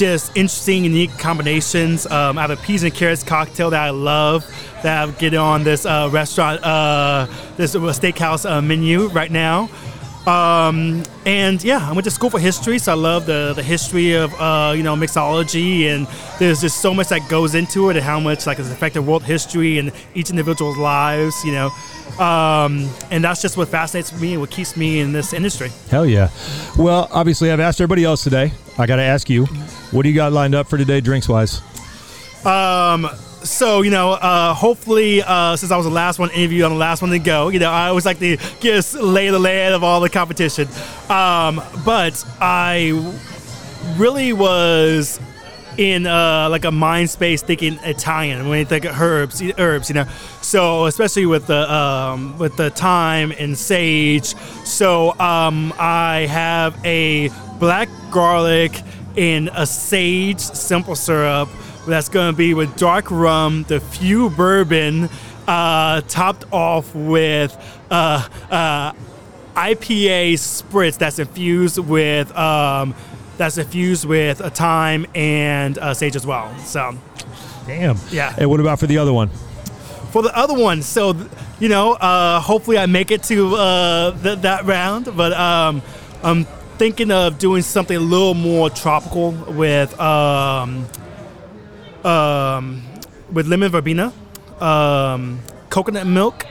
just interesting, unique combinations. Um, I have a peas and carrots cocktail that I love that I get on this uh, restaurant, uh, this steakhouse uh, menu right now. Um, and yeah, I went to school for history, so I love the, the history of uh, you know mixology, and there's just so much that goes into it, and how much like it's affected world history and each individual's lives, you know. Um, and that's just what fascinates me and what keeps me in this industry. Hell yeah. Well, obviously, I've asked everybody else today. I got to ask you, what do you got lined up for today, drinks wise? Um, so you know, uh, hopefully, uh, since I was the last one interviewed, I'm the last one to go. You know, I always like to just lay the land of all the competition. Um, but I really was in uh, like a mind space thinking Italian when you think of herbs, herbs, you know. So especially with the um, with the thyme and sage. So um, I have a black garlic in a sage simple syrup that's going to be with dark rum, the few bourbon, uh, topped off with uh, uh, IPA spritz that's infused with um, that's infused with a thyme and uh, sage as well. So Damn. Yeah. And what about for the other one? for the other one, so you know, uh, hopefully I make it to uh, th- that round. But um, I'm thinking of doing something a little more tropical with um, um, with lemon verbena, um, coconut milk,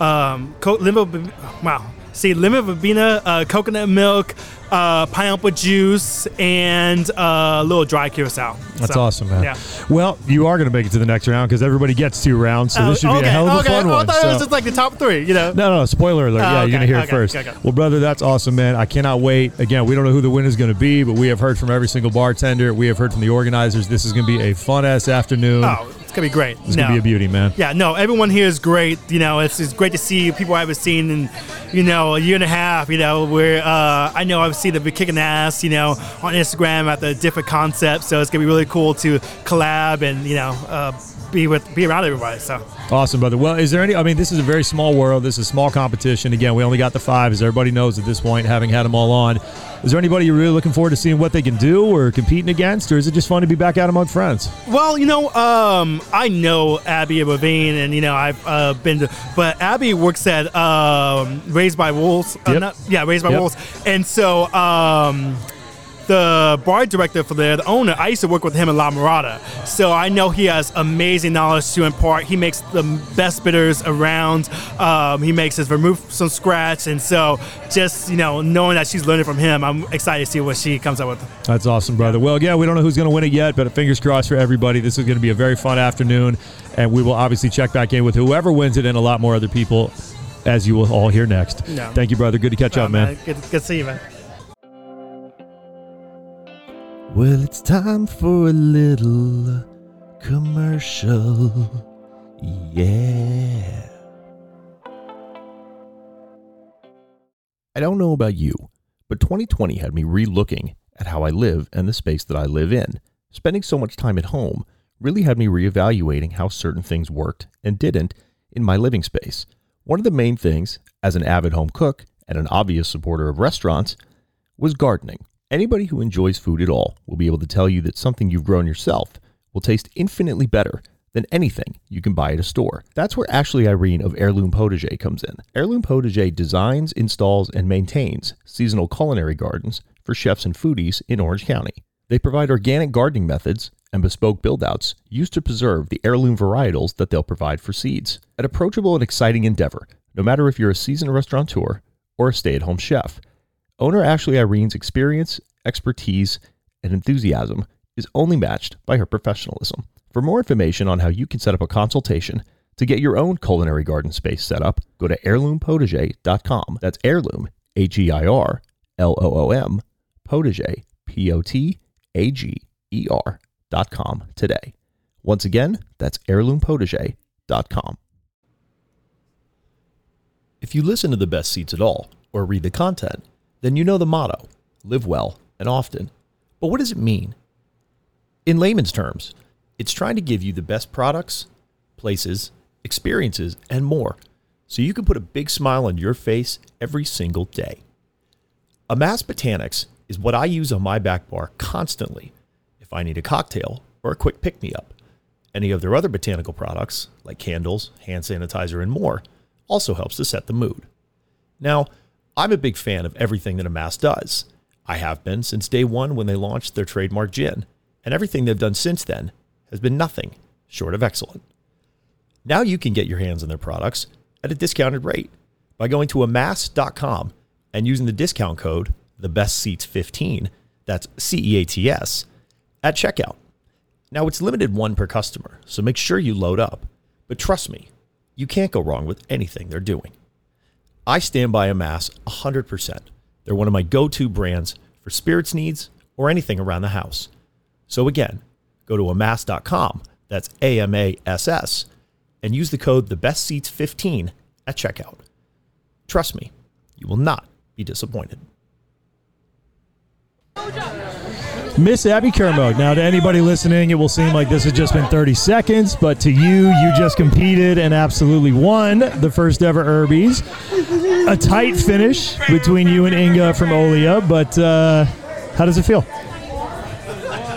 um, co- lemon. Wow. See, lemon verbena, uh, coconut milk, uh, pineapple juice, and uh, a little dry curacao. That's So, awesome, man. Yeah. Well, you are going to make it to the next round because everybody gets two rounds, so this should be a hell of a okay. fun I one. thought it was so- just like the top three, you know. No, no, spoiler alert. Oh, yeah, you're going to hear it okay, first. okay. Well, brother, that's awesome, man. I cannot wait. Again, we don't know who the winner is going to be, but we have heard from every single bartender. We have heard from the organizers. This is going to be a fun ass afternoon. Oh, it's gonna be great. it's no. to be a beauty, man. Yeah, no, everyone here is great. You know, it's, it's great to see people I haven't seen in, you know, a year and a half. You know, where uh, I know I've seen them be kicking ass. You know, on Instagram at the different concepts. So it's gonna be really cool to collab and you know uh, be with be around everybody. So Awesome, brother. Well, is there any? I mean, this is a very small world. This is a small competition. Again, we only got the five, as everybody knows at this point, having had them all on. Is there anybody you're really looking forward to seeing what they can do or competing against, or is it just fun to be back out among friends? Well, you know, um, I know Abby and Ravine, and you know I've uh, been to, but Abby works at um, Raised by Wolves. Uh, not- yeah, Raised by Yep. Wolves, and so um, the bar director for there, the owner, I used to work with him in La Mirada, so I know he has amazing knowledge to impart. He makes the best bitters around. Um, he makes his vermouth from scratch, and so just you know knowing that she's learning from him, I'm excited to see what she comes up with. That's awesome, brother. Well, yeah, we don't know who's going to win it yet, but fingers crossed for everybody. This is going to be a very fun afternoon, and we will obviously check back in with whoever wins it and a lot more other people, as you will all hear next. Yeah. Thank you, brother. Good to catch Oh, up, man. Good, good to see you, man. Well, it's time for a little commercial. Yeah. I don't know about you, but 2020 had me re-looking at how I live and the space that I live in. Spending so much time at home really had me reevaluating how certain things worked and didn't in my living space. One of the main things, as an avid home cook and an obvious supporter of restaurants, was gardening. Anybody who enjoys food at all will be able to tell you that something you've grown yourself will taste infinitely better than anything you can buy at a store. That's where Ashley Irene of Heirloom Potager comes in. Heirloom Potager designs, installs, and maintains seasonal culinary gardens for chefs and foodies in Orange County. They provide organic gardening methods and bespoke build-outs used to preserve the heirloom varietals that they'll provide for seeds. An approachable and exciting endeavor, no matter if you're a seasoned restaurateur or a stay-at-home chef. Owner Ashley Irene's experience, expertise, and enthusiasm is only matched by her professionalism. For more information on how you can set up a consultation to get your own culinary garden space set up, go to heirloompotager.com. That's heirloom, H E I R L O O M, potager, P O T A G E R dot com today. Once again, that's heirloompotager.com. If you listen to the best ceats at all, or read the content, then you know the motto live well and often. But what does it mean? In layman's terms, it's trying to give you the best products, places, experiences, and more so you can put a big smile on your face every single day. Amass Botanics is what I use on my back bar constantly if I need a cocktail or a quick pick me up. Any of their other botanical products, like candles, hand sanitizer, and more, also helps to set the mood. Now, I'm a big fan of everything that Amass does. I have been since day one when they launched their trademark gin, and everything they've done since then has been nothing short of excellent. Now you can get your hands on their products at a discounted rate by going to amass.com and using the discount code the best ceats 15 that's C E A T S at checkout. Now it's limited one per customer, so make sure you load up. But trust me, you can't go wrong with anything they're doing. I stand by Amass 100%. They're one of my go-to brands for spirits needs or anything around the house. So again, go to amass.com, that's A M A S S, and use the code the best ceats 15 at checkout. Trust me, you will not be disappointed. Miss Abby Kermode. Now, to anybody listening, it will seem like this has just been 30 seconds, but to you, you just competed and absolutely won the first ever Herbies. A tight finish between you and Inga from Olia, but uh, how does it feel?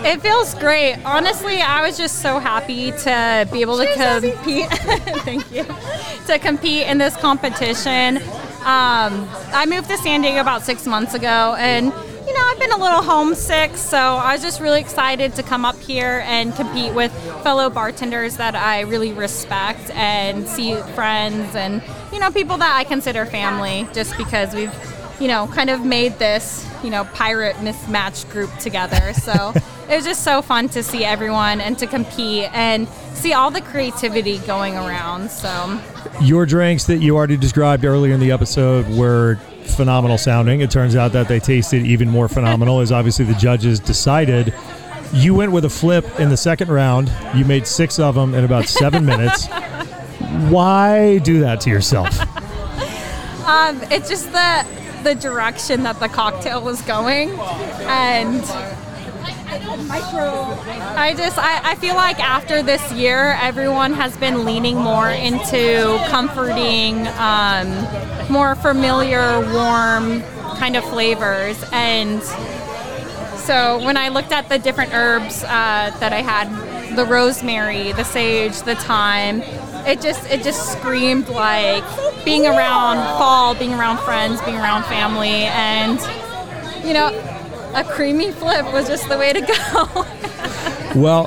It feels great. Honestly, I was just so happy to be able to compete. Thank you. To compete in this competition. Um, I moved to San Diego about six months ago, and you know I've been a little homesick, so I was just really excited to come up here and compete with fellow bartenders that I really respect and see friends and you know people that I consider family, just because we've you know kind of made this you know pirate mismatched group together. So it was just so fun to see everyone and to compete and see all the creativity going around. So Your drinks that you already described earlier in the episode were phenomenal sounding. It turns out that they tasted even more phenomenal, as obviously the judges decided. You went with a flip in the second round. You made six of them in about seven minutes. Why do that to yourself? Um, it's just the the direction that the cocktail was going, and I just I, I feel like after this year, everyone has been leaning more into comforting, um, more familiar, warm kind of flavors, and so when I looked at the different herbs uh, that I had, the rosemary, the sage, the thyme, it just it just screamed like being around fall, being around friends, being around family, and you know, a creamy flip was just the way to go. Well,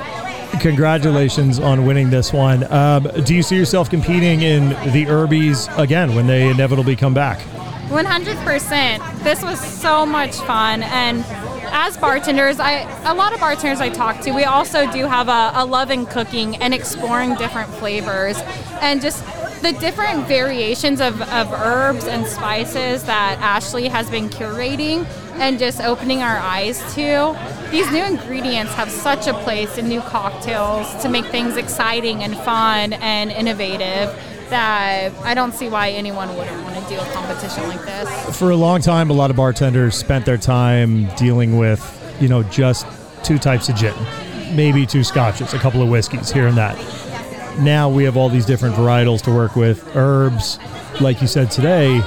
congratulations on winning this one. Um, do you see yourself competing in the Herbies again when they inevitably come back? 100%. This was so much fun and as bartenders, I a lot of bartenders I talk to, we also do have a, a love in cooking and exploring different flavors and just the different variations of, of herbs and spices that Ashley has been curating and just opening our eyes to. These new ingredients have such a place in new cocktails to make things exciting and fun and innovative that I don't see why anyone wouldn't want to do a competition like this. For a long time, a lot of bartenders spent their time dealing with, you know, just two types of gin, maybe two scotches, a couple of whiskeys here and that. Now we have all these different varietals to work with, herbs. Like you said today,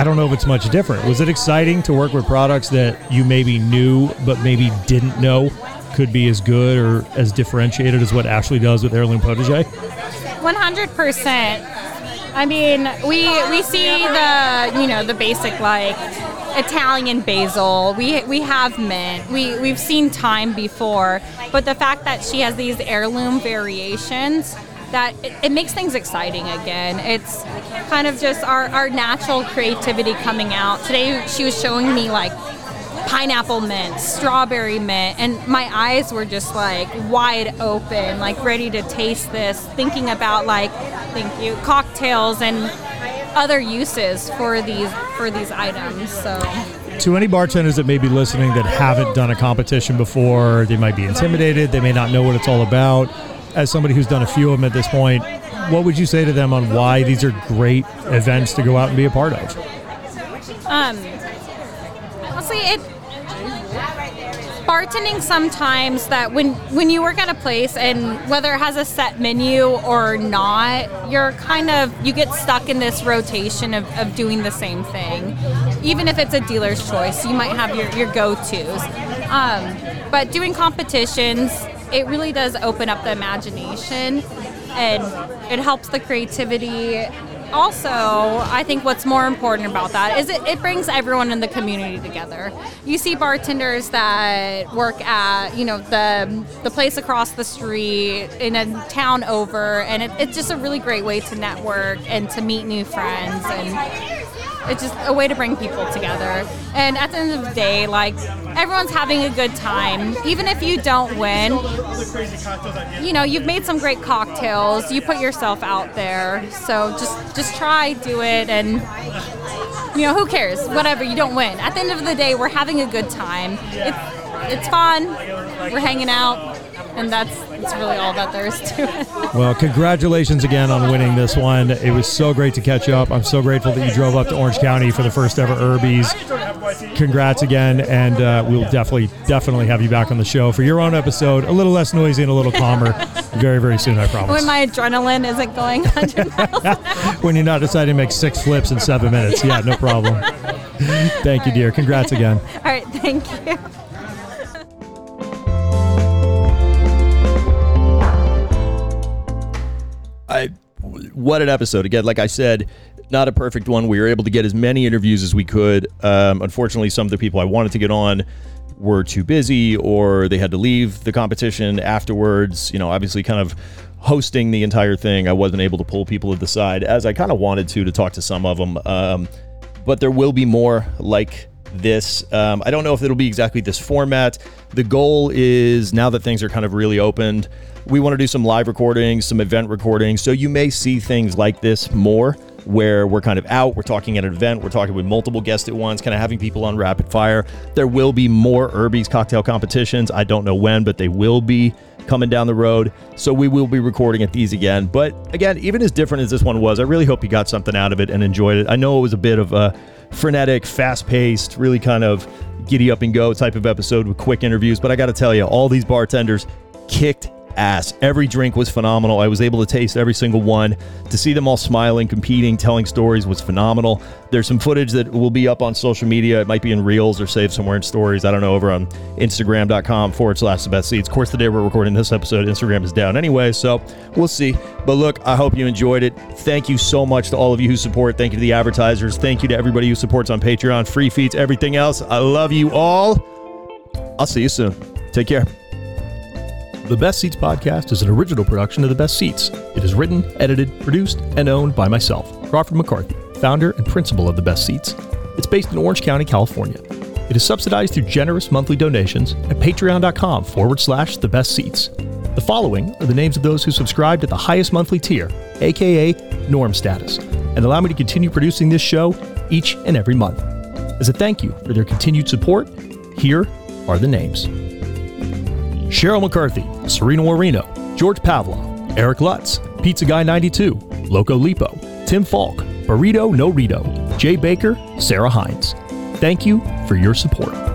I don't know if it's much different. Was it exciting to work with products that you maybe knew but maybe didn't know could be as good or as differentiated as what Ashley does with Heirloom Potager? 100%. I mean, we we see the you know the basic like Italian basil. We we have mint. We we've seen thyme before, but the fact that she has these heirloom variations that it, it makes things exciting again. It's kind of just our, our natural creativity coming out. Today she was showing me like pineapple mint, strawberry mint, and my eyes were just like wide open, like ready to taste this, thinking about like, thank you, cocktails and other uses for these for these items. So to any bartenders that may be listening that haven't done a competition before, they might be intimidated, they may not know what it's all about. As somebody who's done a few of them at this point, what would you say to them on why these are great events to go out and be a part of? Um, honestly, it bartending sometimes that when when you work at a place and whether it has a set menu or not, you're kind of you get stuck in this rotation of, of doing the same thing. Even if it's a dealer's choice, you might have your, your go-tos. Um, but doing competitions, it really does open up the imagination and it helps the creativity also, I think what's more important about that is it, it brings everyone in the community together. You see bartenders that work at, you know, the the place across the street in a town over, and it, it's just a really great way to network and to meet new friends and it's just a way to bring people together. And at the end of the day, like everyone's having a good time. Even if you don't win, you know, you've made some great cocktails. You put yourself out there. So just just try, do it and you know, who cares? Whatever, you don't win. At the end of the day, we're having a good time. It's it's fun. We're hanging out and that's that's really all that there is to it. Well, congratulations again on winning this one. It was so great to catch up. I'm so grateful that you drove up to Orange County for the first ever Herbies. Congrats again, and uh, we'll definitely, definitely have you back on the show for your own episode. A little less noisy and a little calmer. very, very soon, I promise. When my adrenaline isn't going 100 miles. when you're not deciding to make six flips in seven minutes. Yeah, no problem. Thank you, dear. Congrats again. All right, thank you. I, what an episode again. Like I said, not a perfect one. We were able to get as many interviews as we could. Um, unfortunately, some of the people I wanted to get on were too busy or they had to leave the competition afterwards. You know, obviously, kind of hosting the entire thing, I wasn't able to pull people to the side as I kind of wanted to to talk to some of them. Um, but there will be more like this. Um, I don't know if it'll be exactly this format. The goal is now that things are kind of really opened, we want to do some live recordings, some event recordings. So you may see things like this more where we're kind of out, we're talking at an event, we're talking with multiple guests at once, kind of having people on rapid fire. There will be more Herbies cocktail competitions. I don't know when, but they will be coming down the road. So we will be recording at these again. But again, even as different as this one was, I really hope you got something out of it and enjoyed it. I know it was a bit of a frenetic, fast paced, really kind of giddy up and go type of episode with quick interviews. But I got to tell you, all these bartenders kicked ass. Every drink was phenomenal. I was able to taste every single one. To see them all smiling, competing, telling stories was phenomenal. There's some footage that will be up on social media. It might be in Reels or saved somewhere in stories. I don't know, over on Instagram.com forward slash the best ceats. Of course, the day we're recording this episode, Instagram is down anyway, so we'll see. But look, I hope you enjoyed it. Thank you so much to all of you who support. Thank you to the advertisers. Thank you to everybody who supports on Patreon, free feeds, everything else. I love you all. I'll see you soon. Take care. The Best Ceats podcast is an original production of The Best Ceats. It is written, edited, produced, and owned by myself, Crawford McCarthy, founder and principal of The Best Ceats. It's based in Orange County, California. It is subsidized through generous monthly donations at patreon.com forward slash the best ceats. The following are the names of those who subscribed at the highest monthly tier, aka norm status, and allow me to continue producing this show each and every month. As a thank you for their continued support, here are the names. Cheryl McCarthy, Serena Warino, George Pavlov, Eric Lutz, Pizza Guy 92, Loco Lipo, Tim Falk, Burrito No Rito, Jay Baker, Sarah Hines. Thank you for your support.